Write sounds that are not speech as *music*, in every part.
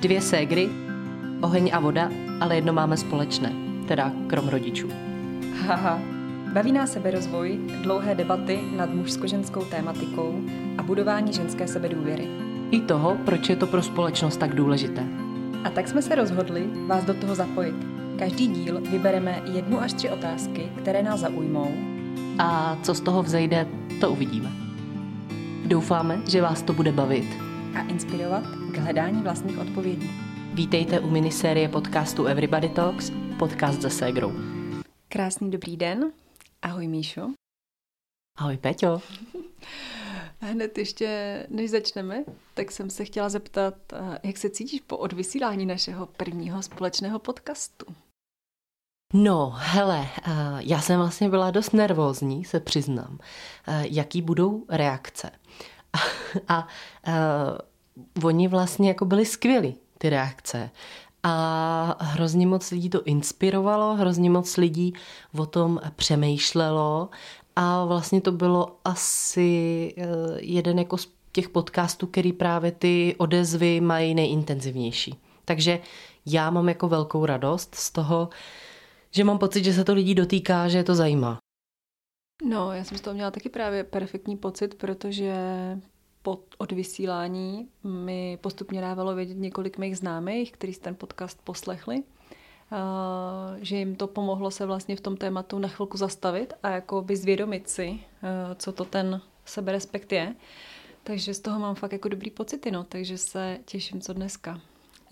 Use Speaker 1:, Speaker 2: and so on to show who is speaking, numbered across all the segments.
Speaker 1: Dvě ségry, oheň a voda, ale jedno máme společné, teda krom rodičů.
Speaker 2: Haha, baví nás seberozvoj, dlouhé debaty nad mužsko-ženskou tématikou a budování ženské sebedůvěry.
Speaker 1: I toho, proč je to pro společnost tak důležité.
Speaker 2: A tak jsme se rozhodli vás do toho zapojit. Každý díl vybereme jednu až tři otázky, které nás zaujmou.
Speaker 1: A co z toho vzejde, to uvidíme. Doufáme, že vás to bude bavit.
Speaker 2: A inspirovat k hledání vlastních odpovědí.
Speaker 1: Vítejte u minisérie podcastu Everybody Talks, podcast ze Segrou.
Speaker 2: Krásný dobrý den. Ahoj Míšo.
Speaker 1: Ahoj Peťo.
Speaker 2: Hned ještě, než začneme, tak jsem se chtěla zeptat, jak se cítíš po odvysílání našeho prvního společného podcastu?
Speaker 1: No, hele, já jsem vlastně byla dost nervózní, se přiznám, jaký budou reakce. *laughs* A, a, a oni vlastně jako byli skvělí, ty reakce. A hrozně moc lidí to inspirovalo, hrozně moc lidí o tom přemýšlelo a vlastně to bylo asi eh, jeden jako z těch podcastů, který právě ty odezvy mají nejintenzivnější. Takže já mám jako velkou radost z toho, že mám pocit, že se to lidí dotýká, že je to zajímá.
Speaker 2: No, já jsem z toho měla taky právě perfektní pocit, protože po odvysílání mi postupně dávalo vědět několik mých známých, kteří ten podcast poslechli, že jim to pomohlo se vlastně v tom tématu na chvilku zastavit a jako by zvědomit si, co to ten seberespekt je. Takže z toho mám fakt jako dobrý pocity, no, takže se těším, co dneska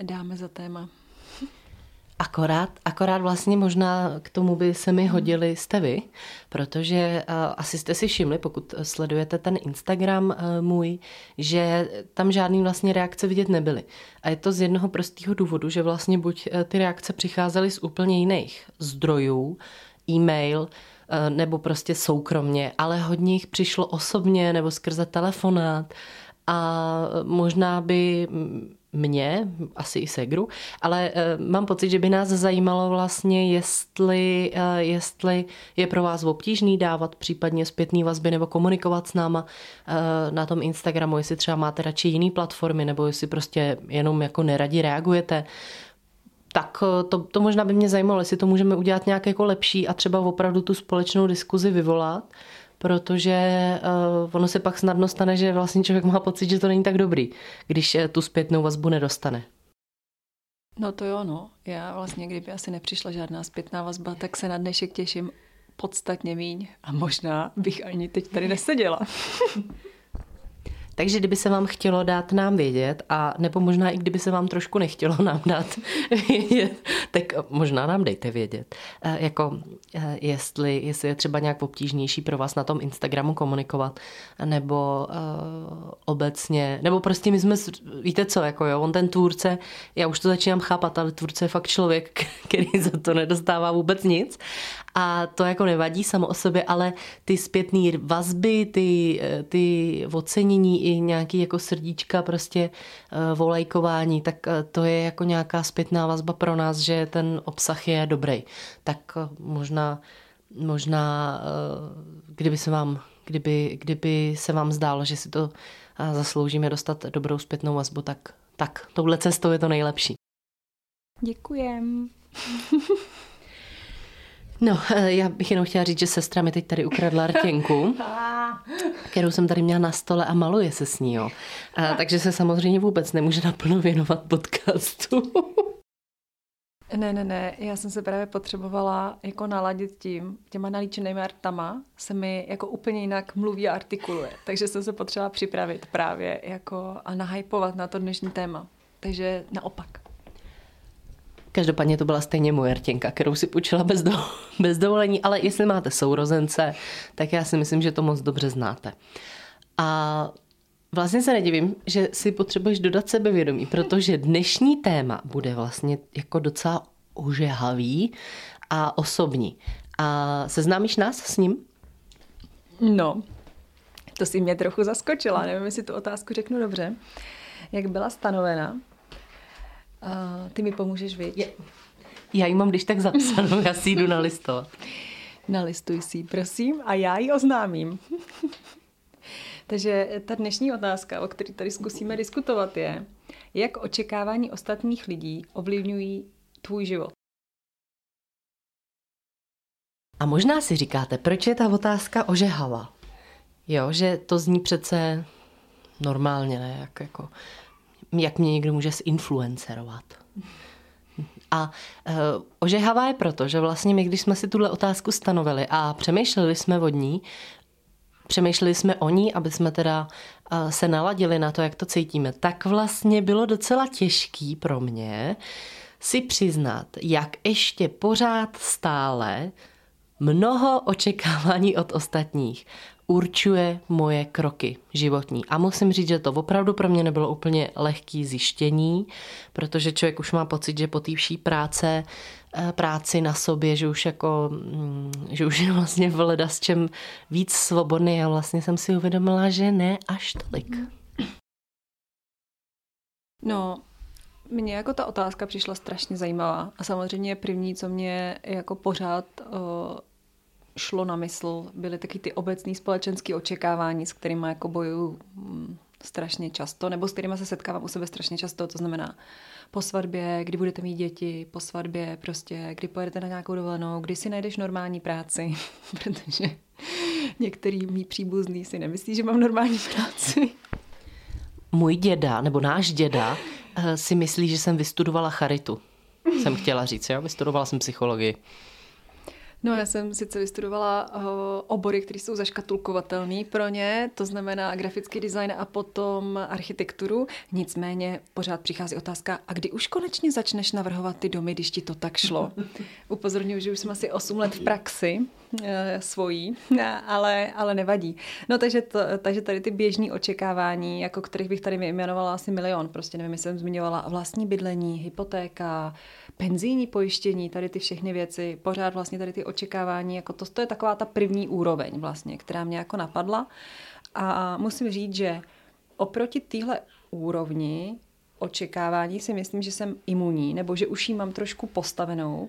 Speaker 2: dáme za téma.
Speaker 1: Akorát, akorát vlastně možná k tomu by se mi hodili jste vy, protože uh, asi jste si všimli, pokud sledujete ten Instagram uh, můj, že tam žádný vlastně reakce vidět nebyly. A je to z jednoho prostého důvodu, že vlastně buď uh, ty reakce přicházely z úplně jiných zdrojů, e-mail, uh, nebo prostě soukromně, ale hodně jich přišlo osobně nebo skrze telefonát a možná by mě, asi i Segru, ale uh, mám pocit, že by nás zajímalo vlastně, jestli, uh, jestli je pro vás obtížný dávat případně zpětný vazby nebo komunikovat s náma uh, na tom Instagramu, jestli třeba máte radši jiný platformy nebo jestli prostě jenom jako neradi reagujete. Tak to, to možná by mě zajímalo, jestli to můžeme udělat nějak jako lepší a třeba opravdu tu společnou diskuzi vyvolat protože uh, ono se pak snadno stane, že vlastně člověk má pocit, že to není tak dobrý, když uh, tu zpětnou vazbu nedostane.
Speaker 2: No to jo, no. Já vlastně, kdyby asi nepřišla žádná zpětná vazba, tak se na dnešek těším podstatně míň a možná bych ani teď tady neseděla. *laughs*
Speaker 1: Takže kdyby se vám chtělo dát nám vědět, a nebo možná i kdyby se vám trošku nechtělo nám dát *laughs* vědět, tak možná nám dejte vědět. E, jako e, jestli, jestli je třeba nějak obtížnější pro vás na tom Instagramu komunikovat, nebo e, obecně, nebo prostě my jsme, víte co, jako jo, on ten tvůrce, já už to začínám chápat, ale tvůrce je fakt člověk, *laughs* který za to nedostává vůbec nic a to jako nevadí samo o sobě, ale ty zpětné vazby, ty, ty ocenění i nějaký jako srdíčka, prostě eh, volajkování, tak eh, to je jako nějaká zpětná vazba pro nás, že ten obsah je dobrý. Tak eh, možná, možná kdyby se vám, kdyby, kdyby se vám zdálo, že si to zasloužíme dostat dobrou zpětnou vazbu, tak, tak touhle cestou je to nejlepší.
Speaker 2: Děkujem. *laughs*
Speaker 1: No, eh, já bych jenom chtěla říct, že sestra mi teď tady ukradla rtěnku, *laughs* kterou jsem tady měla na stole a maluje se s ní, jo. A, takže se samozřejmě vůbec nemůže naplno věnovat podcastu. *laughs*
Speaker 2: Ne, ne, ne, já jsem se právě potřebovala jako naladit tím, těma nalíčenými artama se mi jako úplně jinak mluví a artikuluje, takže jsem se potřebovala připravit právě jako a nahypovat na to dnešní téma. Takže naopak.
Speaker 1: Každopádně to byla stejně moje rtěnka, kterou si půjčila bez, do, *laughs* bez dovolení, ale jestli máte sourozence, tak já si myslím, že to moc dobře znáte. A vlastně se nedivím, že si potřebuješ dodat sebevědomí, protože dnešní téma bude vlastně jako docela ožehavý a osobní. A seznámíš nás s ním?
Speaker 2: No, to si mě trochu zaskočila, nevím, jestli tu otázku řeknu dobře. Jak byla stanovena, Uh, ty mi pomůžeš, viď? Je.
Speaker 1: Já ji mám když tak zapsanou, já si jdu nalistovat. *laughs*
Speaker 2: Nalistuj si prosím, a já ji oznámím. *laughs* Takže ta dnešní otázka, o které tady zkusíme diskutovat, je, Jak očekávání ostatních lidí ovlivňují tvůj život?
Speaker 1: A možná si říkáte, proč je ta otázka ožehavá? Jo, že to zní přece normálně, ne? Jak, jako, jak mě někdo může zinfluencerovat. A uh, ožehavá je proto, že vlastně my, když jsme si tuhle otázku stanovili a přemýšleli jsme o ní, přemýšleli jsme o ní, aby jsme teda uh, se naladili na to, jak to cítíme, tak vlastně bylo docela těžký pro mě si přiznat, jak ještě pořád stále mnoho očekávání od ostatních určuje moje kroky životní. A musím říct, že to opravdu pro mě nebylo úplně lehký zjištění, protože člověk už má pocit, že po té vší práce, eh, práci na sobě, že už jako, mm, že už je vlastně vleda s čem víc svobodný a vlastně jsem si uvědomila, že ne až tolik.
Speaker 2: No, mně jako ta otázka přišla strašně zajímavá a samozřejmě první, co mě jako pořád uh, šlo na mysl, byly taky ty obecní společenské očekávání, s kterými jako bojuju mm, strašně často, nebo s kterými se setkávám u sebe strašně často, to znamená po svatbě, kdy budete mít děti, po svatbě prostě, kdy pojedete na nějakou dovolenou, kdy si najdeš normální práci, *laughs* protože některý mý příbuzný si nemyslí, že mám normální práci.
Speaker 1: Můj děda, nebo náš děda, eh, si myslí, že jsem vystudovala charitu. Jsem chtěla říct, jo? Vystudovala jsem psychologii.
Speaker 2: No já jsem sice vystudovala uh, obory, které jsou zaškatulkovatelné pro ně, to znamená grafický design a potom architekturu. Nicméně pořád přichází otázka, a kdy už konečně začneš navrhovat ty domy, když ti to tak šlo? *laughs* Upozorňuji, že už jsem asi 8 let v praxi svojí, *laughs* ale, ale nevadí. No takže, to, takže tady ty běžní očekávání, jako kterých bych tady vyjmenovala asi milion, prostě nevím, jestli jsem zmiňovala vlastní bydlení, hypotéka, penzijní pojištění, tady ty všechny věci, pořád vlastně tady ty očekávání, jako to, to je taková ta první úroveň vlastně, která mě jako napadla. A musím říct, že oproti téhle úrovni očekávání si myslím, že jsem imunní, nebo že už ji mám trošku postavenou.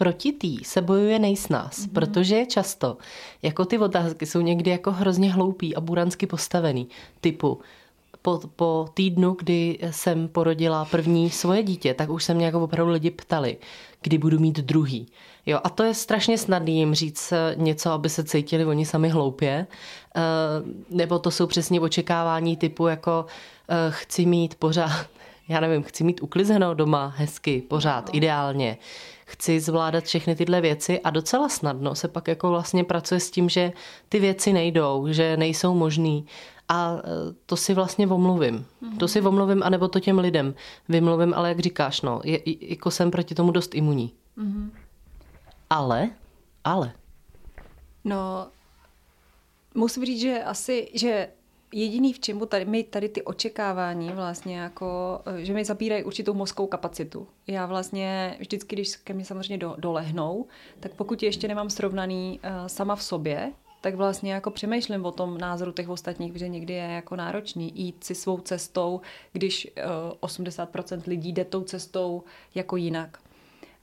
Speaker 1: Proti tý se bojuje nejsnás, mm-hmm. protože často jako ty otázky jsou někdy jako hrozně hloupý a buransky postavený. Typu, po, po týdnu, kdy jsem porodila první svoje dítě, tak už se mě jako opravdu lidi ptali, kdy budu mít druhý. Jo, a to je strašně snadný jim říct něco, aby se cítili oni sami hloupě. Eh, nebo to jsou přesně očekávání typu jako eh, chci mít pořád, já nevím, chci mít uklizeno doma hezky, pořád, no. ideálně. Chci zvládat všechny tyhle věci a docela snadno se pak jako vlastně pracuje s tím, že ty věci nejdou, že nejsou možný a e, to si vlastně omluvím. Mm-hmm. To si omluvím, anebo to těm lidem vymluvím, ale jak říkáš, no, je, jako jsem proti tomu dost imunní. Mm-hmm. Ale, ale.
Speaker 2: No, musím říct, že asi, že jediný v čemu tady, my tady ty očekávání vlastně jako, e, že mi zapírají určitou mozkovou kapacitu. Já vlastně vždycky, když ke mně samozřejmě do, dolehnou, tak pokud je ještě nemám srovnaný uh, sama v sobě, tak vlastně jako přemýšlím o tom názoru těch ostatních, že někdy je jako náročný jít si svou cestou, když uh, 80% lidí jde tou cestou jako jinak.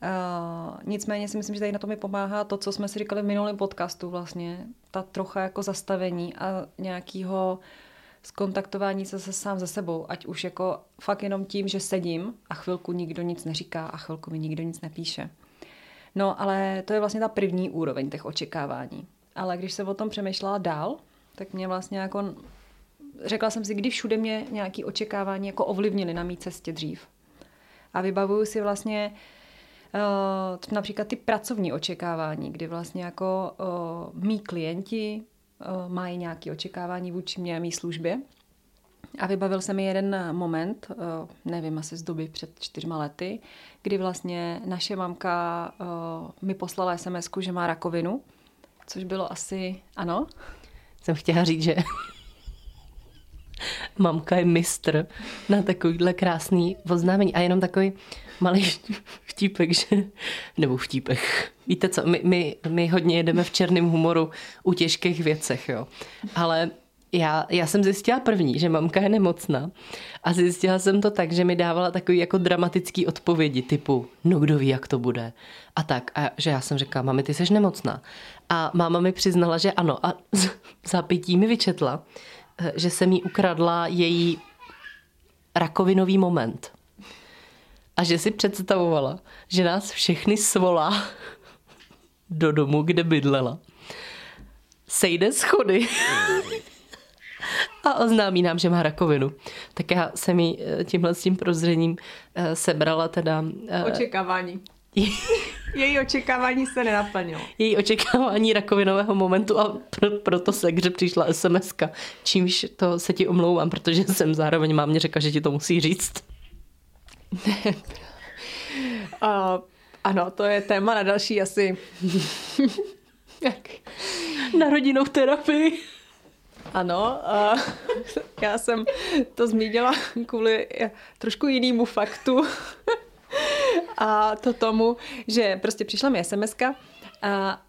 Speaker 2: Uh, nicméně si myslím, že tady na to mi pomáhá to, co jsme si říkali v minulém podcastu vlastně, ta trocha jako zastavení a nějakého skontaktování se, se sám ze sebou, ať už jako fakt jenom tím, že sedím a chvilku nikdo nic neříká a chvilku mi nikdo nic nepíše. No, ale to je vlastně ta první úroveň těch očekávání. Ale když se o tom přemýšlela dál, tak mě vlastně jako... Řekla jsem si, kdy všude mě nějaké očekávání jako ovlivnily na mý cestě dřív. A vybavuju si vlastně uh, například ty pracovní očekávání, kdy vlastně jako uh, mý klienti uh, mají nějaké očekávání vůči mě a mý službě. A vybavil se mi jeden moment, nevím, asi z doby před čtyřma lety, kdy vlastně naše mamka mi poslala sms že má rakovinu což bylo asi, ano?
Speaker 1: Jsem chtěla říct, že *laughs* mamka je mistr na takovýhle krásný oznámení. A jenom takový malý *laughs* vtípek, že... nebo vtípek. Víte co, my, my, my hodně jedeme v černém humoru u těžkých věcech, jo. Ale já, já jsem zjistila první, že mamka je nemocná a zjistila jsem to tak, že mi dávala takový jako dramatický odpovědi typu, no kdo ví, jak to bude a tak. A že já jsem řekla, mami, ty jsi nemocná. A máma mi přiznala, že ano a zapití *laughs* mi vyčetla, eh, že jsem jí ukradla její rakovinový moment. A že si představovala, že nás všechny svolá do domu, kde bydlela. Sejde schody a oznámí nám, že má rakovinu. Tak já jsem jí eh, tímhle s tím prozřením eh, sebrala teda...
Speaker 2: Eh, Očekávání. *laughs* Její očekávání se nenaplnilo.
Speaker 1: Její očekávání rakovinového momentu a pro, proto se kde přišla sms čímž to se ti omlouvám, protože jsem zároveň mámě řekla, že ti to musí říct. *laughs*
Speaker 2: Uh, ano, to je téma na další asi... *laughs*
Speaker 1: Jak? Na rodinnou terapii.
Speaker 2: Ano, uh, *laughs* já jsem to zmínila kvůli trošku jinému faktu. a to tomu, že prostě přišla mi sms a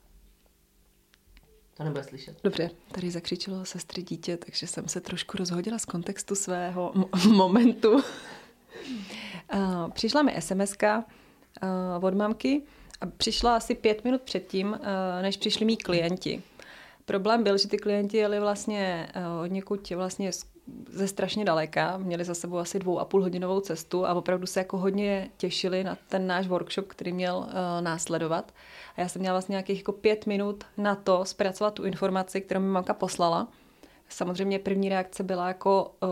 Speaker 1: to nebude slyšet.
Speaker 2: Dobře, tady zakřičelo sestry dítě, takže jsem se trošku rozhodila z kontextu svého mo- momentu. Uh, přišla mi sms uh, od mamky a přišla asi pět minut předtím, uh, než přišli mý klienti. Problém byl, že ty klienti jeli vlastně od někud vlastně ze strašně daleka, měli za sebou asi dvou a půl hodinovou cestu a opravdu se jako hodně těšili na ten náš workshop, který měl uh, následovat. A já jsem měla vlastně nějakých jako pět minut na to zpracovat tu informaci, kterou mi mamka poslala. Samozřejmě první reakce byla jako uh,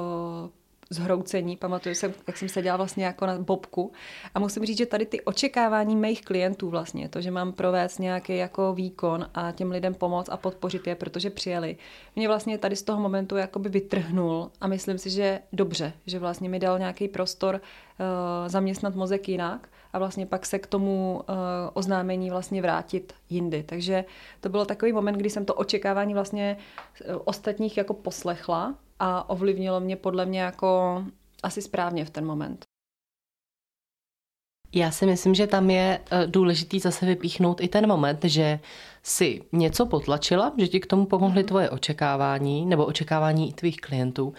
Speaker 2: zhroucení. Pamatuju se, jak jsem seděla vlastně jako na bobku. A musím říct, že tady ty očekávání mých klientů vlastně, to, že mám provést nějaký jako výkon a těm lidem pomoct a podpořit je, protože přijeli, mě vlastně tady z toho momentu jakoby vytrhnul a myslím si, že dobře, že vlastně mi dal nějaký prostor uh, zaměstnat mozek jinak a vlastně pak se k tomu uh, oznámení vlastně vrátit jindy. Takže to bylo takový moment, kdy jsem to očekávání vlastně uh, ostatních jako poslechla a ovlivnilo mě podle mě jako asi správně v ten moment.
Speaker 1: Já si myslím, že tam je eh, důležitý zase vypíchnout i ten moment, že si něco potlačila, že ti k tomu pomohly mhm. tvoje očekávání nebo očekávání tvých klientů.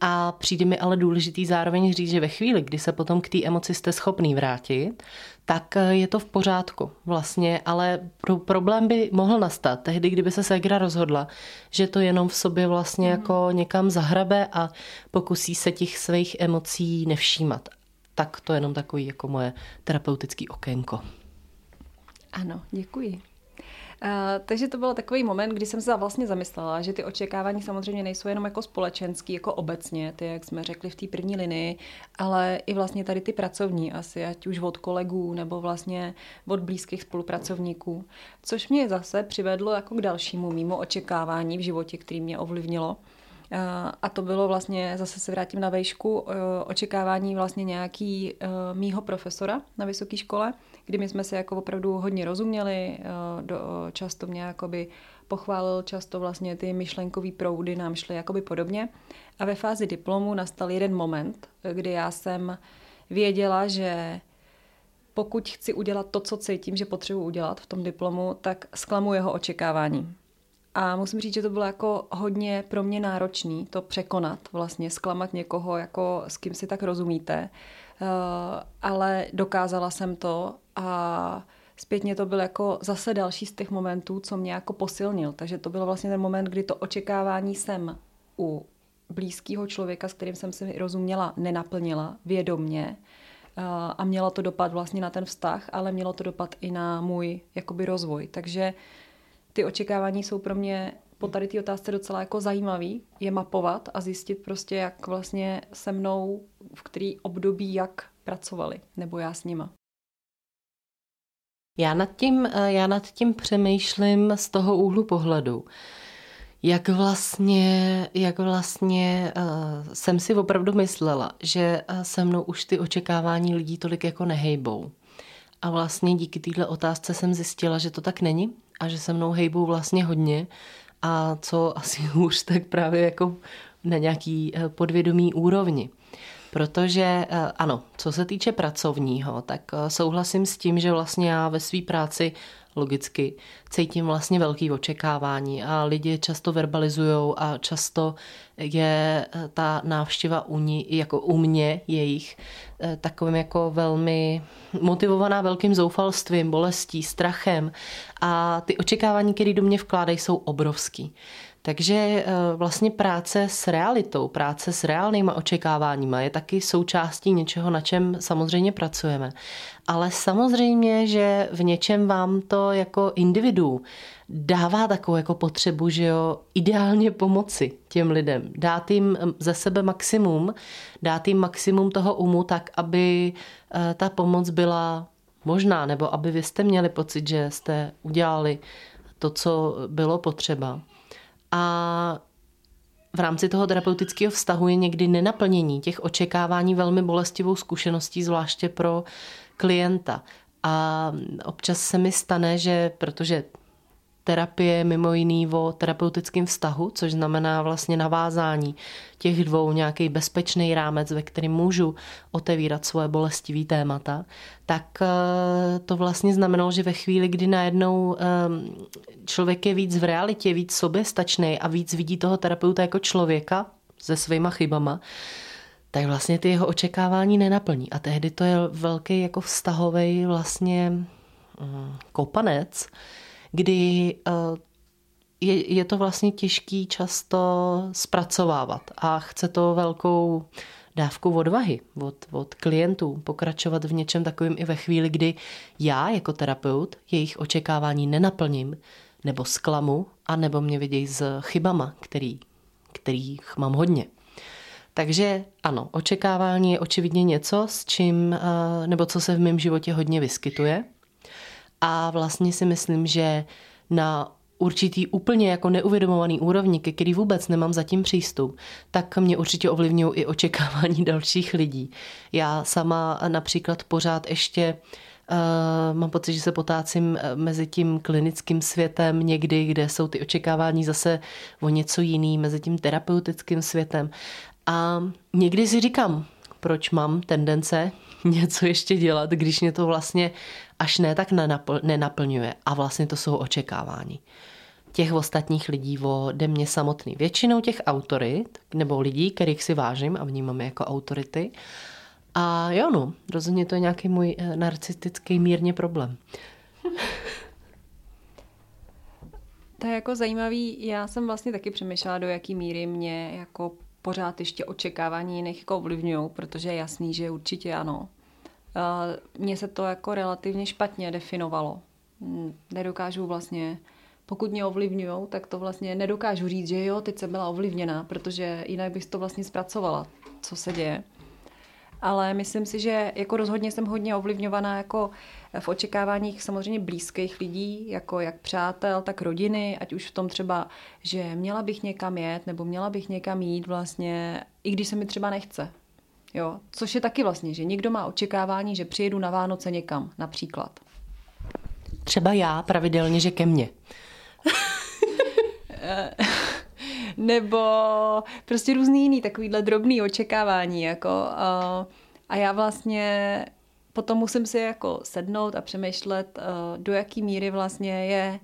Speaker 1: A přijde mi ale důležitý zároveň říct, že ve chvíli, kdy se potom k té emoci jste schopný vrátit, tak eh, je to v pořádku vlastně, ale pro, problém by mohl nastat tehdy, kdyby se Segra rozhodla, že to jenom v sobě vlastně jako někam zahrabe a pokusí se těch svých emocí nevšímat. Tak to je jenom takový jako moje terapeutický okénko.
Speaker 2: Ano, děkuji. Uh, takže to byl takový moment, kdy jsem se vlastně zamyslela, že ty očekávání samozřejmě nejsou jenom jako společenský, jako obecně, ty, jak jsme řekli v té první linii, ale i vlastně tady ty pracovní asi, ať už od kolegů nebo vlastně od blízkých spolupracovníků. Což mě zase přivedlo jako k dalšímu mimo očekávání v životě, který mě ovlivnilo. A to bylo vlastně, zase se vrátím na vejšku, očekávání vlastně nějaký mýho profesora na vysoké škole, kdy my jsme se jako opravdu hodně rozuměli, do, často mě jakoby pochválil, často vlastně ty myšlenkové proudy nám šly jakoby podobně. A ve fázi diplomu nastal jeden moment, kdy já jsem věděla, že pokud chci udělat to, co cítím, že potřebuji udělat v tom diplomu, tak zklamu jeho očekávání. A musím říct, že to bylo jako hodně pro mě náročný to překonat, vlastně zklamat někoho, jako s kým si tak rozumíte. Uh, ale dokázala jsem to a zpětně to byl jako zase další z těch momentů, co mě jako posilnil. Takže to byl vlastně ten moment, kdy to očekávání jsem u blízkého člověka, s kterým jsem si rozuměla, nenaplnila vědomně. A mělo to dopad vlastně na ten vztah, ale mělo to dopad i na můj jakoby rozvoj. Takže ty očekávání jsou pro mě po tady té otázce docela jako zajímavý, je mapovat a zjistit prostě, jak vlastně se mnou, v který období jak pracovali, nebo já s nima.
Speaker 1: Já nad tím, eh, já nad tím přemýšlím z toho úhlu pohledu, jak vlastně, jak vlastně uh, jsem si opravdu myslela, že uh, se mnou už ty očekávání lidí tolik jako nehejbou. A vlastně díky této otázce jsem zjistila, že to tak není, a že se mnou hejbou vlastně hodně a co asi *laughs* už tak právě jako na nějaký eh, podvědomý úrovni. Protože eh, ano, co se týče pracovního, tak eh, souhlasím s tím, že vlastně já ve své práci logicky cítím vlastně velký očekávání a lidi často verbalizují a často je eh, ta návštěva u, ní, jako u mě jejich takovým jako velmi motivovaná velkým zoufalstvím, bolestí, strachem a ty očekávání, které do mě vkládají, jsou obrovský. Takže eh, vlastně práce s realitou, práce s reálnýma očekáváníma je taky součástí něčeho, na čem samozřejmě pracujeme. Ale samozřejmě, že v něčem vám to jako individu dává takovou jako potřebu, že jo, ideálně pomoci těm lidem, dát jim ze sebe maximum, dát jim maximum toho umu tak, aby eh, ta pomoc byla možná, nebo aby vy jste měli pocit, že jste udělali to, co bylo potřeba. A v rámci toho terapeutického vztahu je někdy nenaplnění těch očekávání velmi bolestivou zkušeností, zvláště pro klienta. A občas se mi stane, že protože terapie mimo jiný o terapeutickém vztahu, což znamená vlastně navázání těch dvou, nějaký bezpečný rámec, ve kterém můžu otevírat svoje bolestivý témata, tak eh, to vlastně znamenalo, že ve chvíli, kdy najednou ehm, člověk je víc v realitě, víc soběstačný a víc vidí toho terapeuta jako člověka se svýma chybama, tak vlastně ty jeho očekávání nenaplní. A tehdy to je velký jako vztahový vlastně mm, kopanec, kdy eh, je, je to vlastně těžký často zpracovávat a chce to velkou dávku odvahy od, od klientů pokračovat v něčem takovým i ve chvíli, kdy já jako terapeut jejich očekávání nenaplním nebo zklamu a nebo mě vidějí s chybama, který, kterých mám hodně. Takže ano, očekávání je očividně něco, s čím, eh, nebo co se v mém životě hodně vyskytuje – a vlastně si myslím, že na určitý úplně jako neuvědomovaný úrovni, ke který vůbec nemám zatím přístup, tak mě určitě ovlivňují i očekávání *laughs* dalších lidí. Já sama například pořád ještě Uh, mám pocit, že se potácím eh, mezi tím klinickým světem někdy, kde jsou ty očekávání zase o něco jiný, mezi tím terapeutickým světem. A někdy si říkám, proč mám tendence něco ještě dělat, když mě to vlastně až ne tak nenaplňuje. A vlastně to jsou očekávání těch ostatních lidí ode mě samotný. Většinou těch autorit, nebo lidí, kterých si vážím a vnímám jako autority. A jo, no, rozhodně to je nějaký můj eh, narcistický mírně problém. *laughs*
Speaker 2: To je jako zajímavý. Já jsem vlastně taky přemýšlela, do jaký míry mě jako pořád ještě očekávání jiných jako ovlivňují, protože je jasný, že určitě ano. Mně se to jako relativně špatně definovalo. Hm, nedokážu vlastně, pokud mě ovlivňují, tak to vlastně nedokážu říct, že jo, teď jsem byla ovlivněná, protože jinak bych to vlastně zpracovala, co se děje. Ale myslím si, že jako rozhodně jsem hodně ovlivňovaná jako v očekáváních samozřejmě blízkých lidí, jako jak přátel, tak rodiny, ať už v tom třeba, že měla bych někam jet, nebo měla bych někam jít vlastně, i když se mi třeba nechce. Jo, což je taky vlastně, že někdo má očekávání, že přijedu na Vánoce někam, například.
Speaker 1: Třeba já pravidelně, že ke mně. *laughs*
Speaker 2: Nebo prostě různý jiný takovýhle drobný očekávání. Jako, a já vlastně potom musím si jako sednout a přemýšlet, do jaký míry vlastně je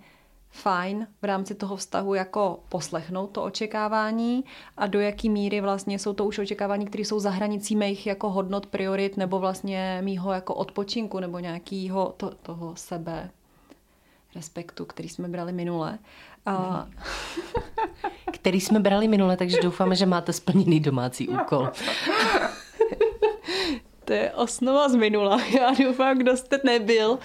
Speaker 2: fajn v rámci toho vztahu jako poslechnout to očekávání a do jaký míry vlastně jsou to už očekávání, které jsou za hranicí mých jako hodnot, priorit nebo vlastně mýho jako odpočinku nebo nějakého to, toho sebe respektu, který jsme brali minule. A... *laughs*
Speaker 1: který jsme brali minule, takže doufáme, že máte splněný domácí úkol. *laughs*
Speaker 2: To je osnova z minula. *laughs* Já doufám, kdo jste nebyl,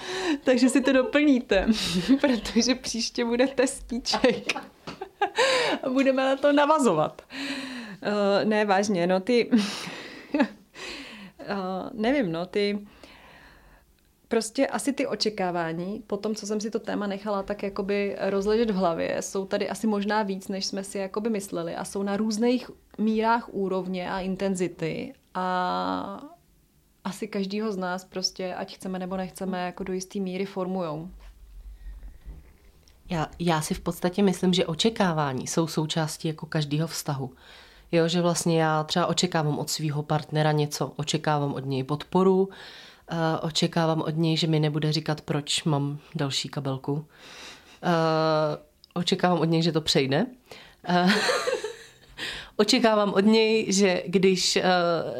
Speaker 2: takže si to doplníte, *laughs* protože příště bude testíček. *laughs* A budeme na to navazovat. Uh, ne, vážně, no ty... uh, nevím, no ty... Prostě asi ty očekávání, po tom, co jsem si to téma nechala tak jakoby rozležet v hlavě, jsou tady asi možná víc, než jsme si jakoby mysleli a jsou na různých mírách úrovně a intenzity a asi každýho z nás prostě, ať chceme nebo nechceme, jako do jisté míry formujou.
Speaker 1: Já, já si v podstatě myslím, že očekávání jsou součástí jako každého vztahu. Jo, že vlastně já třeba očekávám od svého partnera něco, očekávám od něj podporu, uh, očekávám od něj, že mi nebude říkat, proč mám další kabelku. Uh, očekávám od něj, že to přejde. *laughs* Uh, očekávám od něj, že když uh,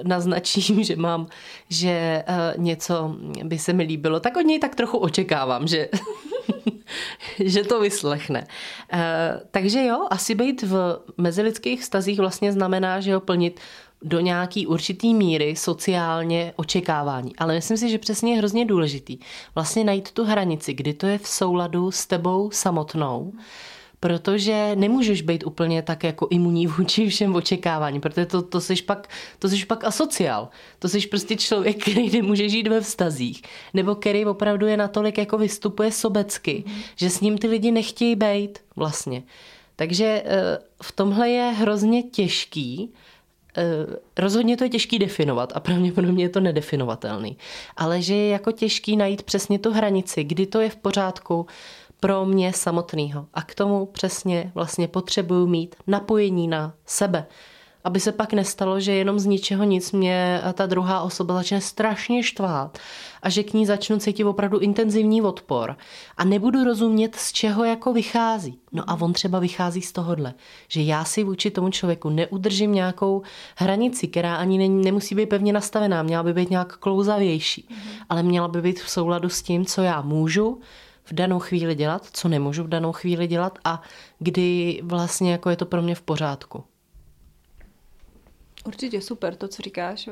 Speaker 1: naznačím, *laughs* že mám, že uh, něco by se mi líbilo, tak od něj tak trochu očekávám, že *laughs* že to vyslechne. E, takže jo, asi být v mezilidských stazích vlastně znamená, že ho plnit do nějaký určitý míry sociálně očekávání. Ale myslím si, že přesně je hrozně důležitý vlastně najít tu hranici, kdy to je v souladu s tebou samotnou, protože nemůžeš být úplně tak jako imunní vůči všem očekávání, protože to, to jsi pak, to jsi pak asociál. To jsi prostě člověk, který nemůže žít ve vztazích, nebo který opravdu je natolik jako vystupuje sobecky, mm. že s ním ty lidi nechtějí být vlastně. Takže eh, v tomhle je hrozně těžký Eh, rozhodně to je těžký definovat a pravděpodobně je to nedefinovatelný. Ale že je jako těžký najít přesně tu hranici, kdy to je v pořádku pro mě samotného. A k tomu přesně vlastně potřebuju mít napojení na sebe aby se pak nestalo, že jenom z ničeho nic mě ta druhá osoba začne strašně štvát a že k ní začnu cítit opravdu intenzivní odpor a nebudu rozumět, z čeho jako vychází. No a on třeba vychází z tohohle, že já si vůči tomu člověku neudržím nějakou hranici, která ani ne, nemusí být pevně nastavená, měla by být nějak klouzavější, ale měla by být v souladu s tím, co já můžu, v danou chvíli dělat, co nemůžu v danou chvíli dělat a kdy vlastně jako je to pro mě v pořádku.
Speaker 2: Určitě super to, co říkáš. Eh,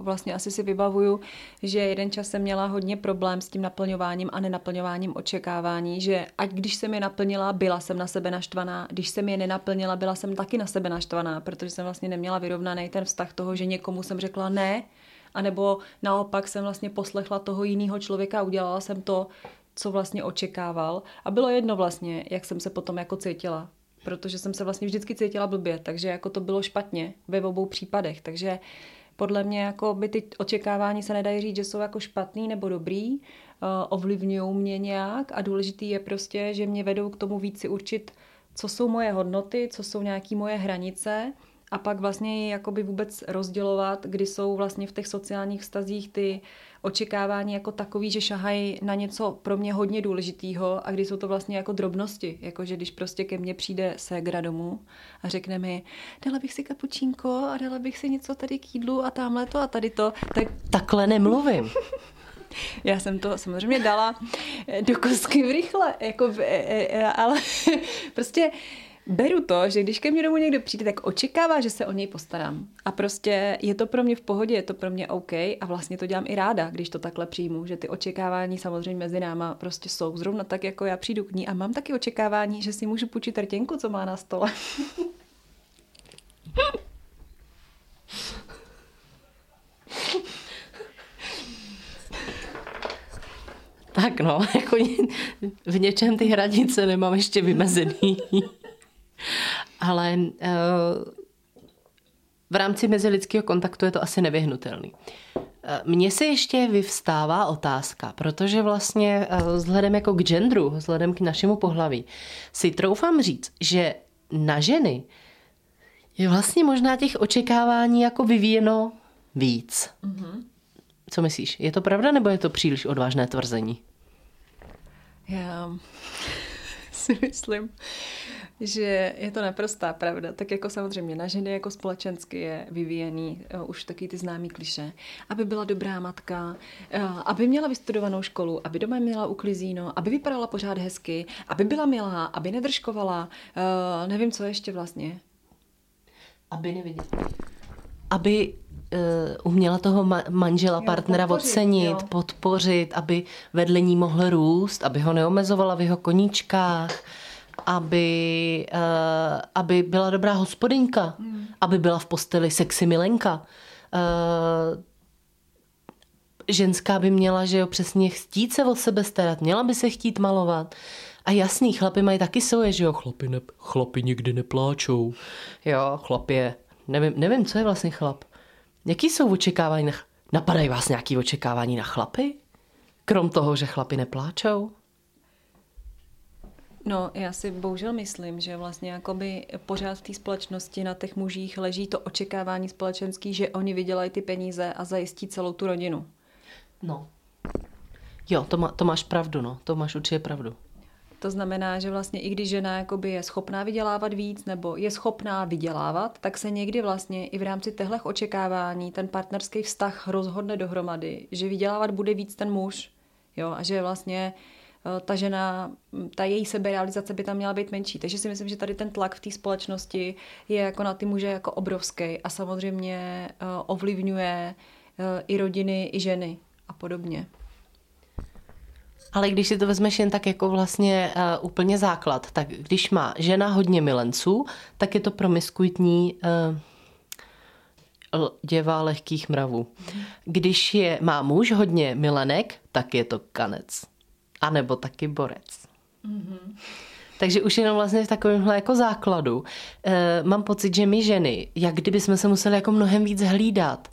Speaker 2: vlastně asi si vybavuju, že jeden čas jsem měla hodně problém s tím naplňováním a nenaplňováním očekávání, že ať když jsem je naplnila, byla jsem na sebe naštvaná, když jsem je nenaplnila, byla jsem taky na sebe naštvaná, protože jsem vlastně neměla vyrovnaný ten vztah toho, že někomu jsem řekla ne, anebo naopak jsem vlastně poslechla toho jiného člověka a udělala jsem to, co vlastně očekával. A bylo jedno vlastně, jak jsem se potom jako cítila. Protože jsem se vlastně vždycky cítila blbě, takže jako to bylo špatně ve obou případech, takže podle mě jako by ty očekávání se nedají říct, že jsou jako špatný nebo dobrý, uh, ovlivňují mě nějak a důležitý je prostě, že mě vedou k tomu víc si určit, co jsou moje hodnoty, co jsou nějaké moje hranice a pak vlastně jakoby vůbec rozdělovat, kdy jsou vlastně v těch sociálních vztazích ty očekávání jako takový, že šahají na něco pro mě hodně důležitýho a kdy jsou to vlastně jako drobnosti, jakože když prostě ke mně přijde ségra domů a řekne mi, dala bych si kapučínko a dala bych si něco tady k jídlu a tamhle to a tady to, tak...
Speaker 1: Takhle nemluvím. *laughs*
Speaker 2: Já jsem to samozřejmě dala do kosky v rychle, jako, e, e, ale *laughs* prostě beru to, že když ke mně domů někdo přijde, tak očekává, že se o něj postarám. A prostě je to pro mě v pohodě, je to pro mě OK a vlastně to dělám i ráda, když to takhle přijmu, že ty očekávání samozřejmě mezi náma prostě jsou. Zrovna tak, jako já přijdu k ní a mám taky očekávání, že si můžu půjčit rtěnku, co má na stole. *laughs*
Speaker 1: Tak no, *laughs* jako v něčem ty hranice nemám ještě vymezený *laughs* ale eh, v rámci mezilidského kontaktu je to asi nevyhnutelný. Eh, mně se ještě vyvstává otázka, protože vlastně eh, vzhledem jako k genderu, vzhledem k našemu pohlaví, si troufám říct, že na ženy je vlastně možná těch očekávání jako vyvíjeno víc. Mm-hmm. Co myslíš? Je to pravda nebo je to příliš odvážné tvrzení?
Speaker 2: Já *laughs* si myslím, že je to naprostá pravda. Tak jako samozřejmě na ženy jako společensky je vyvíjený uh, už taky ty známý kliše. Aby byla dobrá matka, uh, aby měla vystudovanou školu, aby doma měla uklizíno, aby vypadala pořád hezky, aby byla milá, aby nedržkovala, uh, nevím, co ještě vlastně.
Speaker 1: Aby neviděla. Aby uměla toho manžela, jo, partnera podpořit, ocenit, jo. podpořit, aby vedle ní mohl růst, aby ho neomezovala v jeho koníčkách, aby, uh, aby byla dobrá hospodinka, hmm. aby byla v posteli sexy milenka. Uh, ženská by měla, že jo, přesně chtít se o sebe starat, měla by se chtít malovat. A jasný, chlapy mají taky svoje, že jo, chlapy, ne, chlapy nikdy nepláčou. Jo, chlap je, nevím, nevím, co je vlastně chlap. Jaký jsou očekávání na, napadají vás nějaký očekávání na chlapy? Krom toho, že chlapy nepláčou?
Speaker 2: No, já si bohužel myslím, že vlastně jakoby pořád v té společnosti na těch mužích leží to očekávání společenský, že oni vydělají ty peníze a zajistí celou tu rodinu.
Speaker 1: No. Jo, to, má, to máš pravdu, no. To máš určitě pravdu.
Speaker 2: To znamená, že vlastně i když žena jakoby je schopná vydělávat víc nebo je schopná vydělávat, tak se někdy vlastně i v rámci těchto očekávání ten partnerský vztah rozhodne dohromady, že vydělávat bude víc ten muž. Jo, a že vlastně ta žena, ta její seberealizace by tam měla být menší. Takže si myslím, že tady ten tlak v té společnosti je jako na ty muže jako obrovský a samozřejmě ovlivňuje i rodiny, i ženy a podobně.
Speaker 1: Ale když si to vezmeš jen tak jako vlastně uh, úplně základ, tak když má žena hodně milenců, tak je to promiskuitní uh, děva lehkých mravů. Když je, má muž hodně milenek, tak je to kanec. A nebo taky borec. Mm-hmm. Takže už jenom vlastně v takovémhle jako základu e, mám pocit, že my ženy, jak kdyby jsme se museli jako mnohem víc hlídat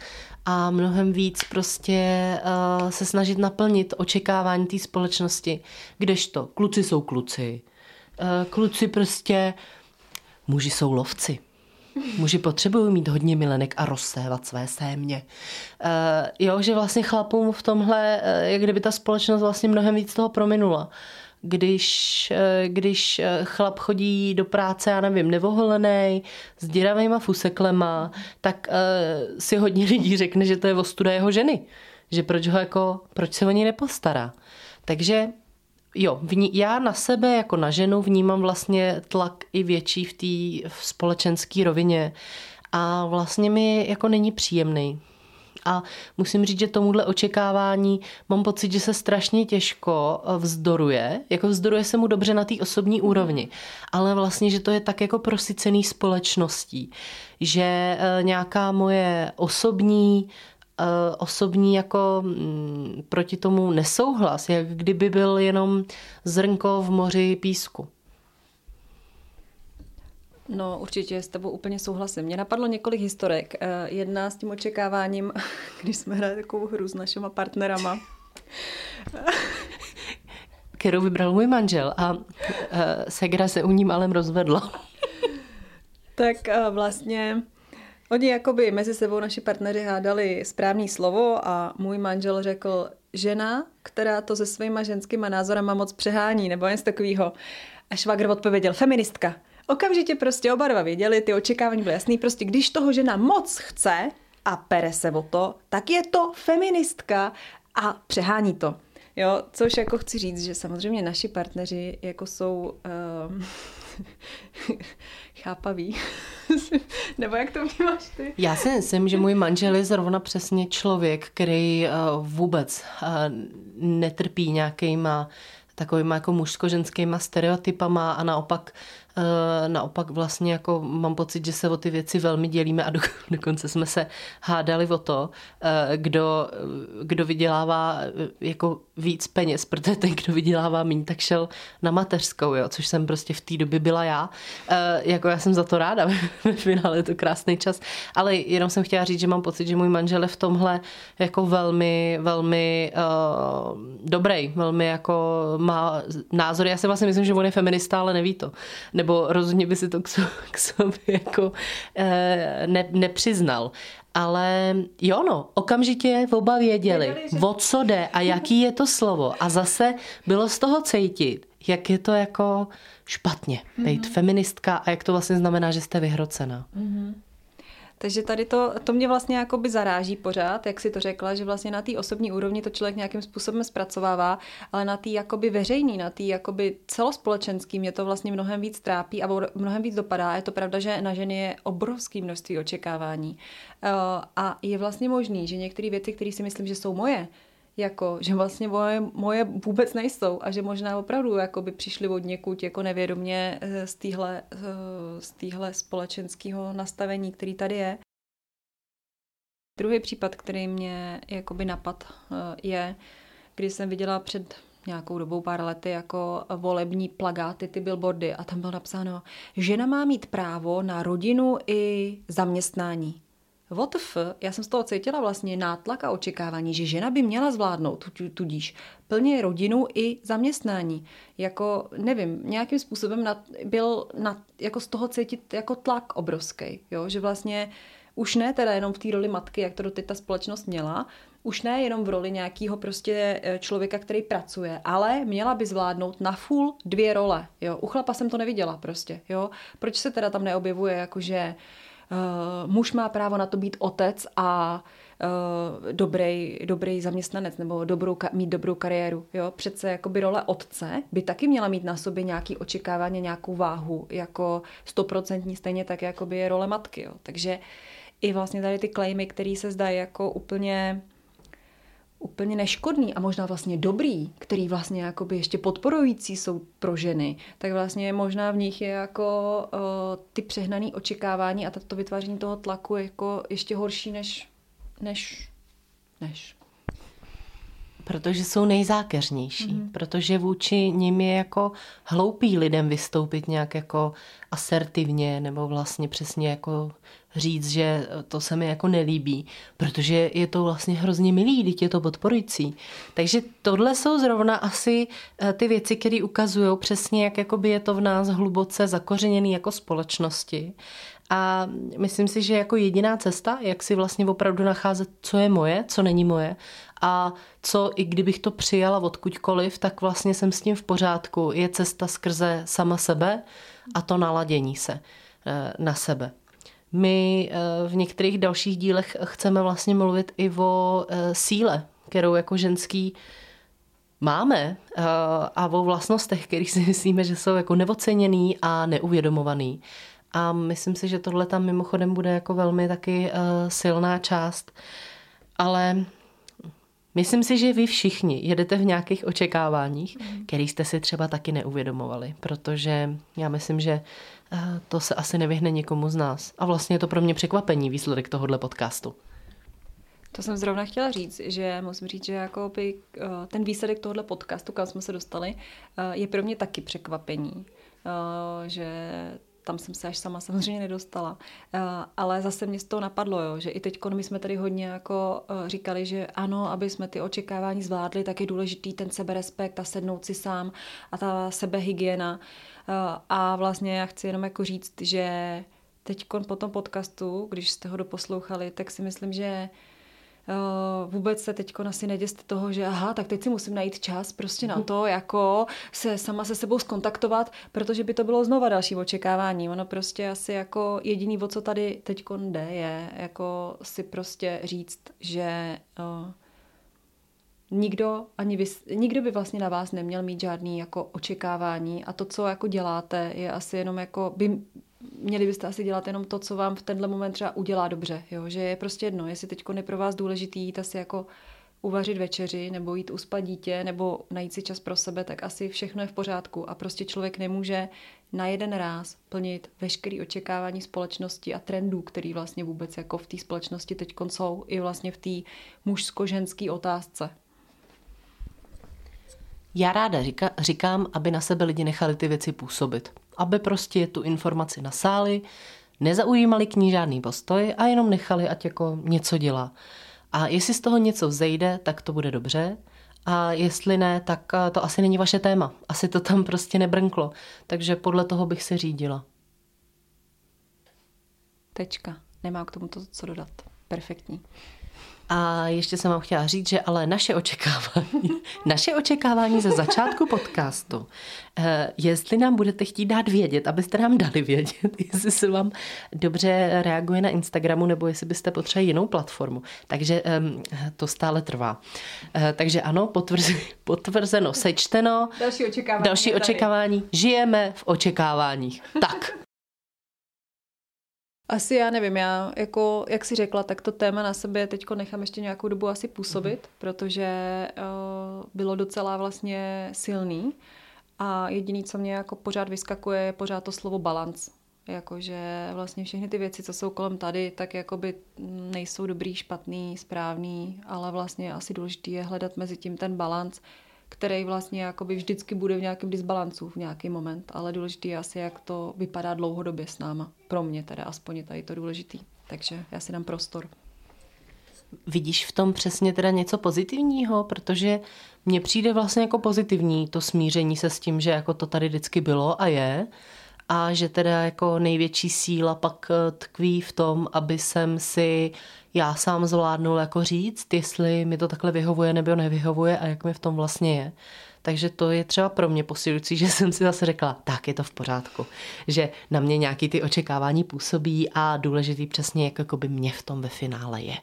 Speaker 1: a mnohem víc prostě uh, se snažit naplnit očekávání té společnosti. Kdežto kluci jsou kluci. Uh, kluci prostě, muži jsou lovci. Muži potřebují mít hodně milenek a rozsévat své sémě. Uh, jo, že vlastně chlapům v tomhle, uh, jak kdyby ta společnost vlastně mnohem víc toho prominula. Když, eh, když eh, chlap chodí do práce, já nevím, nevoholený, s děravýma fuseklema, tak uh, si hodně lidí řekne, že to je ostuda jeho ženy. Že proč ho jako, proč se o ní nepostará. Takže jo, vní, já na sebe jako na ženu vnímám vlastně tlak i větší v té společenské rovině a vlastně mi jako není příjemný. A musím říct, že tomuhle očekávání mám pocit, že se strašně těžko eh, vzdoruje. Jako vzdoruje se mu dobře na té osobní úrovni. Ale vlastně, že to je tak jako prosycený společností. Že eh, nějaká moje osobní osobní jako mm, proti tomu nesouhlas, jak kdyby byl jenom zrnko v moři písku.
Speaker 2: No, určitě s tebou úplně souhlasím. Mně napadlo několik historek. Eh, jedna s tím očekáváním, *laughs* když jsme hráli takovou hru s našima partnerama.
Speaker 1: Kterou vybral můj manžel a uh, Segra se u ní malem rozvedla.
Speaker 2: tak vlastně oni jakoby mezi sebou naši partneři hádali správný slovo a můj manžel řekl žena, která to se svýma ženskýma názorama moc přehání, nebo něco takového. A švagr odpověděl feministka. Okamžitě prostě oba dva věděli, ty očekávání byly jasný, prostě když toho žena moc chce a pere se o to, tak je to feministka a přehání to. Jo, což jako chci říct, že samozřejmě naši partneři jako jsou um, *laughs* chápaví. *laughs* Nebo jak to vnímáš ty?
Speaker 1: Já si myslím, že můj manžel je zrovna přesně člověk, který uh, vůbec uh, netrpí nějakýma takovýma jako mužsko-ženskýma stereotypama a naopak naopak vlastně jako mám pocit, že se o ty věci velmi dělíme a do, *laughs* dokonce jsme se hádali o to, eh, kdo, kdo vydělává eh, jako víc peněz, protože ten, kdo vydělává méně, tak šel na mateřskou, jo, což jsem prostě v té době byla já. Jako já jsem za to ráda, *laughs* ve finále je to krásný čas, ale jenom jsem chtěla říct, že mám pocit, že můj manžel je v tomhle jako velmi, velmi uh, dobrý, velmi jako má názor. Já si vlastně myslím, že on je feminista, ale neví to nebo rozhodně by si to k, so, k sobě jako e, ne, nepřiznal. Ale jo no, okamžitě oba věděli, věděli že... o co jde a jaký je to slovo. A zase bylo z toho cítit, jak je to jako špatně být mm-hmm. feministka a jak to vlastně znamená, že jste vyhrocená. Mm-hmm.
Speaker 2: Takže tady to, to mě vlastně jakoby zaráží pořád, jak si to řekla, že vlastně na té osobní úrovni to člověk nějakým způsobem zpracovává, ale na té jakoby veřejný, na té jakoby celospolečenský mě to vlastně mnohem víc trápí a mnohem víc dopadá. Je to pravda, že na ženy je obrovský množství očekávání. Eh, a je vlastně možný, že některé věci, které si myslím, že jsou moje, jako, že vlastně moje, moje vůbec nejsou a že možná opravdu jako by přišli od někud jako nevědomě eh, z téhle, eh, z téhle společenského nastavení, který tady je. Druhý případ, který mě jakoby napad, eh, je, když jsem viděla před nějakou dobou, pár lety, jako volební plagáty, ty billboardy a tam bylo napsáno, žena má mít právo na rodinu i zaměstnání. WTF, já jsem z toho cítila vlastně nátlak a očekávání, že žena by měla zvládnout tudíž plně rodinu i zaměstnání. Jako, nevím, nějakým způsobem nad, byl nad, jako z toho cítit jako tlak obrovský, jo? že vlastně už ne teda jenom v té roli matky, jak to doteď ta společnost měla, už ne jenom v roli nějakého prostě e, člověka, který pracuje, ale měla by zvládnout na full dvě role. Jo? U chlapa jsem to neviděla prostě. Jo? Proč se teda tam neobjevuje, jakože uh, muž má právo na to být otec a uh, dobrý, dobrý zaměstnanec nebo dobrou, mít dobrou kariéru. Jo? Přece jakoby role otce by taky měla mít na sobě nějaký očekávání, nějakou váhu, jako stoprocentní, stejně tak, jako by je role matky. Jo? Takže i vlastně tady ty klejmy, které se zdají jako úplně úplně neškodný a možná vlastně dobrý, který vlastně jakoby ještě podporující jsou pro ženy, tak vlastně možná v nich je jako uh, ty přehnané očekávání a to vytváření toho tlaku jako ještě horší než, než, než.
Speaker 1: Protože jsou nejzákeřnější, mm-hmm. protože vůči nim je jako hloupý lidem vystoupit nějak jako asertivně nebo vlastně přesně jako říct, že to se mi jako nelíbí, protože je to vlastně hrozně milý, teď je to podporující. Takže tohle jsou zrovna asi eh, ty věci, které ukazují přesně, jak jakoby je to v nás hluboce zakořeněný jako společnosti. A myslím si, že jako jediná cesta, jak si vlastně opravdu nacházet, co je moje, co není moje a co i kdybych to přijala odkudkoliv, tak vlastně jsem s tím v pořádku. Je cesta skrze sama sebe a to naladění se eh, na sebe. My eh, v některých dalších dílech chceme vlastně mluvit i o eh, síle, kterou jako ženský máme a o vlastnostech, kterých si *laughs* myslíme, že jsou jako neoceněný a neuvědomovaný. A myslím si, že tohle tam mimochodem bude jako velmi taky silná část. Ale Myslím si, že vy všichni jedete v nějakých očekáváních, mm. který jste si třeba taky neuvědomovali, protože já myslím, že eh, to se asi nevyhne někomu z nás. A vlastně je to pro mě překvapení výsledek tohohle podcastu.
Speaker 2: To jsem zrovna chtěla říct, že musím říct, že jako by eh, ten výsledek tohohle podcastu, kam jsme se dostali, eh, je pro mě taky překvapení. Že tam jsem se až sama samozřejmě nedostala. Eh, ale zase mě z toho napadlo, jo, že i teď my jsme tady hodně jako eh, říkali, že ano, aby jsme ty očekávání zvládli, tak je důležitý ten seberespekt a sednout si sám a ta sebehygiena. Eh, a vlastně já chci jenom jako říct, že teď po tom podcastu, když jste ho doposlouchali, tak si myslím, že vůbec se teď asi neděste toho, že aha, tak teď si musím najít čas prostě na to, jako se sama se sebou skontaktovat, protože by to bylo znova další očekávání. Ono prostě asi jako jediný, o co tady teď jde, je jako si prostě říct, že uh, nikdo, ani vy, nikdo by vlastně na vás neměl mít žádný jako očekávání a to, co jako děláte, je asi jenom jako, by měli byste asi dělat jenom to, co vám v tenhle moment třeba udělá dobře, jo? že je prostě jedno, jestli teď je pro vás důležitý jít asi jako uvařit večeři, nebo jít uspat dítě, nebo najít si čas pro sebe, tak asi všechno je v pořádku a prostě člověk nemůže na jeden ráz plnit veškeré očekávání společnosti a trendů, který vlastně vůbec jako v té společnosti teď jsou, i vlastně v té mužsko-ženské otázce.
Speaker 1: Já ráda říka, říkám, aby na sebe lidi nechali ty věci působit aby prostě tu informaci nasáli, nezaujímali k ní žádný postoj a jenom nechali, ať jako něco dělá. A jestli z toho něco vzejde, tak to bude dobře. A jestli ne, tak eh, to asi není vaše téma. Asi to tam prostě nebrnklo. Takže podle toho bych se řídila.
Speaker 2: Tečka. Nemám k tomu to, co dodat. Perfektní.
Speaker 1: A ještě jsem vám chtěla říct, že ale naše očekávání, *laughs* naše očekávání ze začátku podcastu, eh, jestli nám budete chtít dát vědět, abyste nám dali vědět, *laughs* jestli se vám dobře reaguje na Instagramu, nebo jestli byste potřebovali jinou platformu. Takže to stále trvá. Eh, takže ano, *laughs* potvrzeno, sečteno.
Speaker 2: Další očekávání.
Speaker 1: Další očekávání. Žijeme v očekáváních. Tak.
Speaker 2: Asi já nevím, já jako, jak si řekla, tak to téma na sebe teď nechám ještě nějakou dobu asi působit, mm. protože uh, bylo docela vlastně silný a jediný, co mě jako pořád vyskakuje, je pořád to slovo balans. Jakože vlastně všechny ty věci, co jsou kolem tady, tak jakoby nejsou dobrý, špatný, správný, ale vlastně asi důležité je hledat mezi tím ten balans, který vlastně jakoby vždycky bude v nějakém disbalancu v nějaký moment, ale důležitý je asi, jak to vypadá dlouhodobě s náma. Pro mě teda aspoň je tady to důležitý. Takže já si dám prostor.
Speaker 1: Vidíš v tom přesně teda něco pozitivního, protože mně přijde vlastně jako pozitivní to smíření se s tím, že jako to tady vždycky bylo a je a že teda jako největší síla pak eh, tkví v tom, aby jsem si já sám zvládnul jako říct, jestli mi to takhle vyhovuje nebo nevyhovuje a jak mi v tom vlastně je. Takže to je třeba pro mě posilující, *laughs* že jsem si zase řekla, tak je to v pořádku. Že na mě nějaký ty očekávání působí a důležitý přesně, jak by mě v tom ve finále je.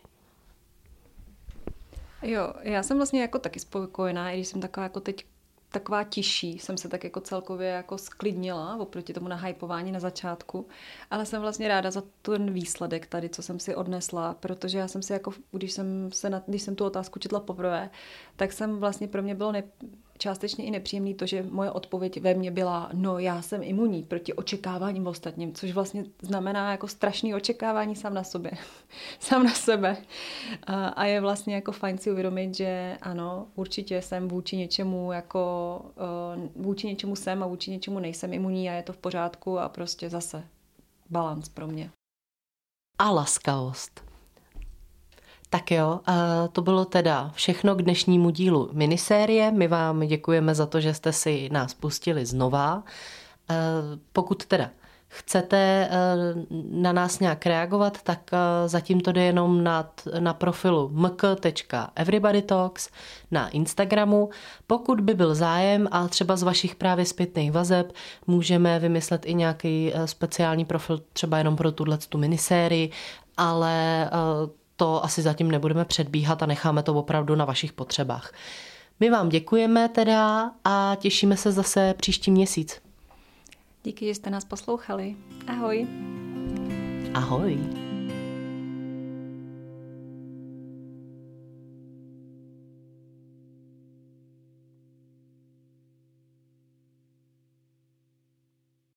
Speaker 2: Jo, já jsem vlastně jako taky spokojená, i když jsem taková jako teď taková tiší, jsem se tak jako celkově jako sklidnila oproti tomu nahypování na začátku, ale jsem vlastně ráda za ten výsledek tady, co jsem si odnesla, protože já jsem si jako, když jsem, se na, když jsem tu otázku četla poprvé, tak jsem vlastně pro mě bylo ne, částečně i nepříjemný to, že moje odpověď ve mně byla, no já jsem imunní proti očekáváním ostatním, což vlastně znamená jako strašný očekávání sám na sobě, *laughs* sám na sebe. A, a je vlastně jako fajn si uvědomit, že ano, určitě jsem vůči něčemu jako, uh, vůči něčemu jsem a vůči něčemu nejsem imunní a je to v pořádku a prostě zase balans pro mě.
Speaker 1: A laskavost. Tak jo, to bylo teda všechno k dnešnímu dílu minisérie. My vám děkujeme za to, že jste si nás pustili znova. Pokud teda chcete na nás nějak reagovat, tak zatím to jde jenom na, na profilu mk.everybodytalks na Instagramu. Pokud by byl zájem a třeba z vašich právě zpětných vazeb, můžeme vymyslet i nějaký speciální profil třeba jenom pro tuhle tu minisérii, ale to asi zatím nebudeme předbíhat a necháme to opravdu na vašich potřebách. My vám děkujeme teda a těšíme se zase příští měsíc.
Speaker 2: Díky, že jste nás poslouchali. Ahoj.
Speaker 1: Ahoj.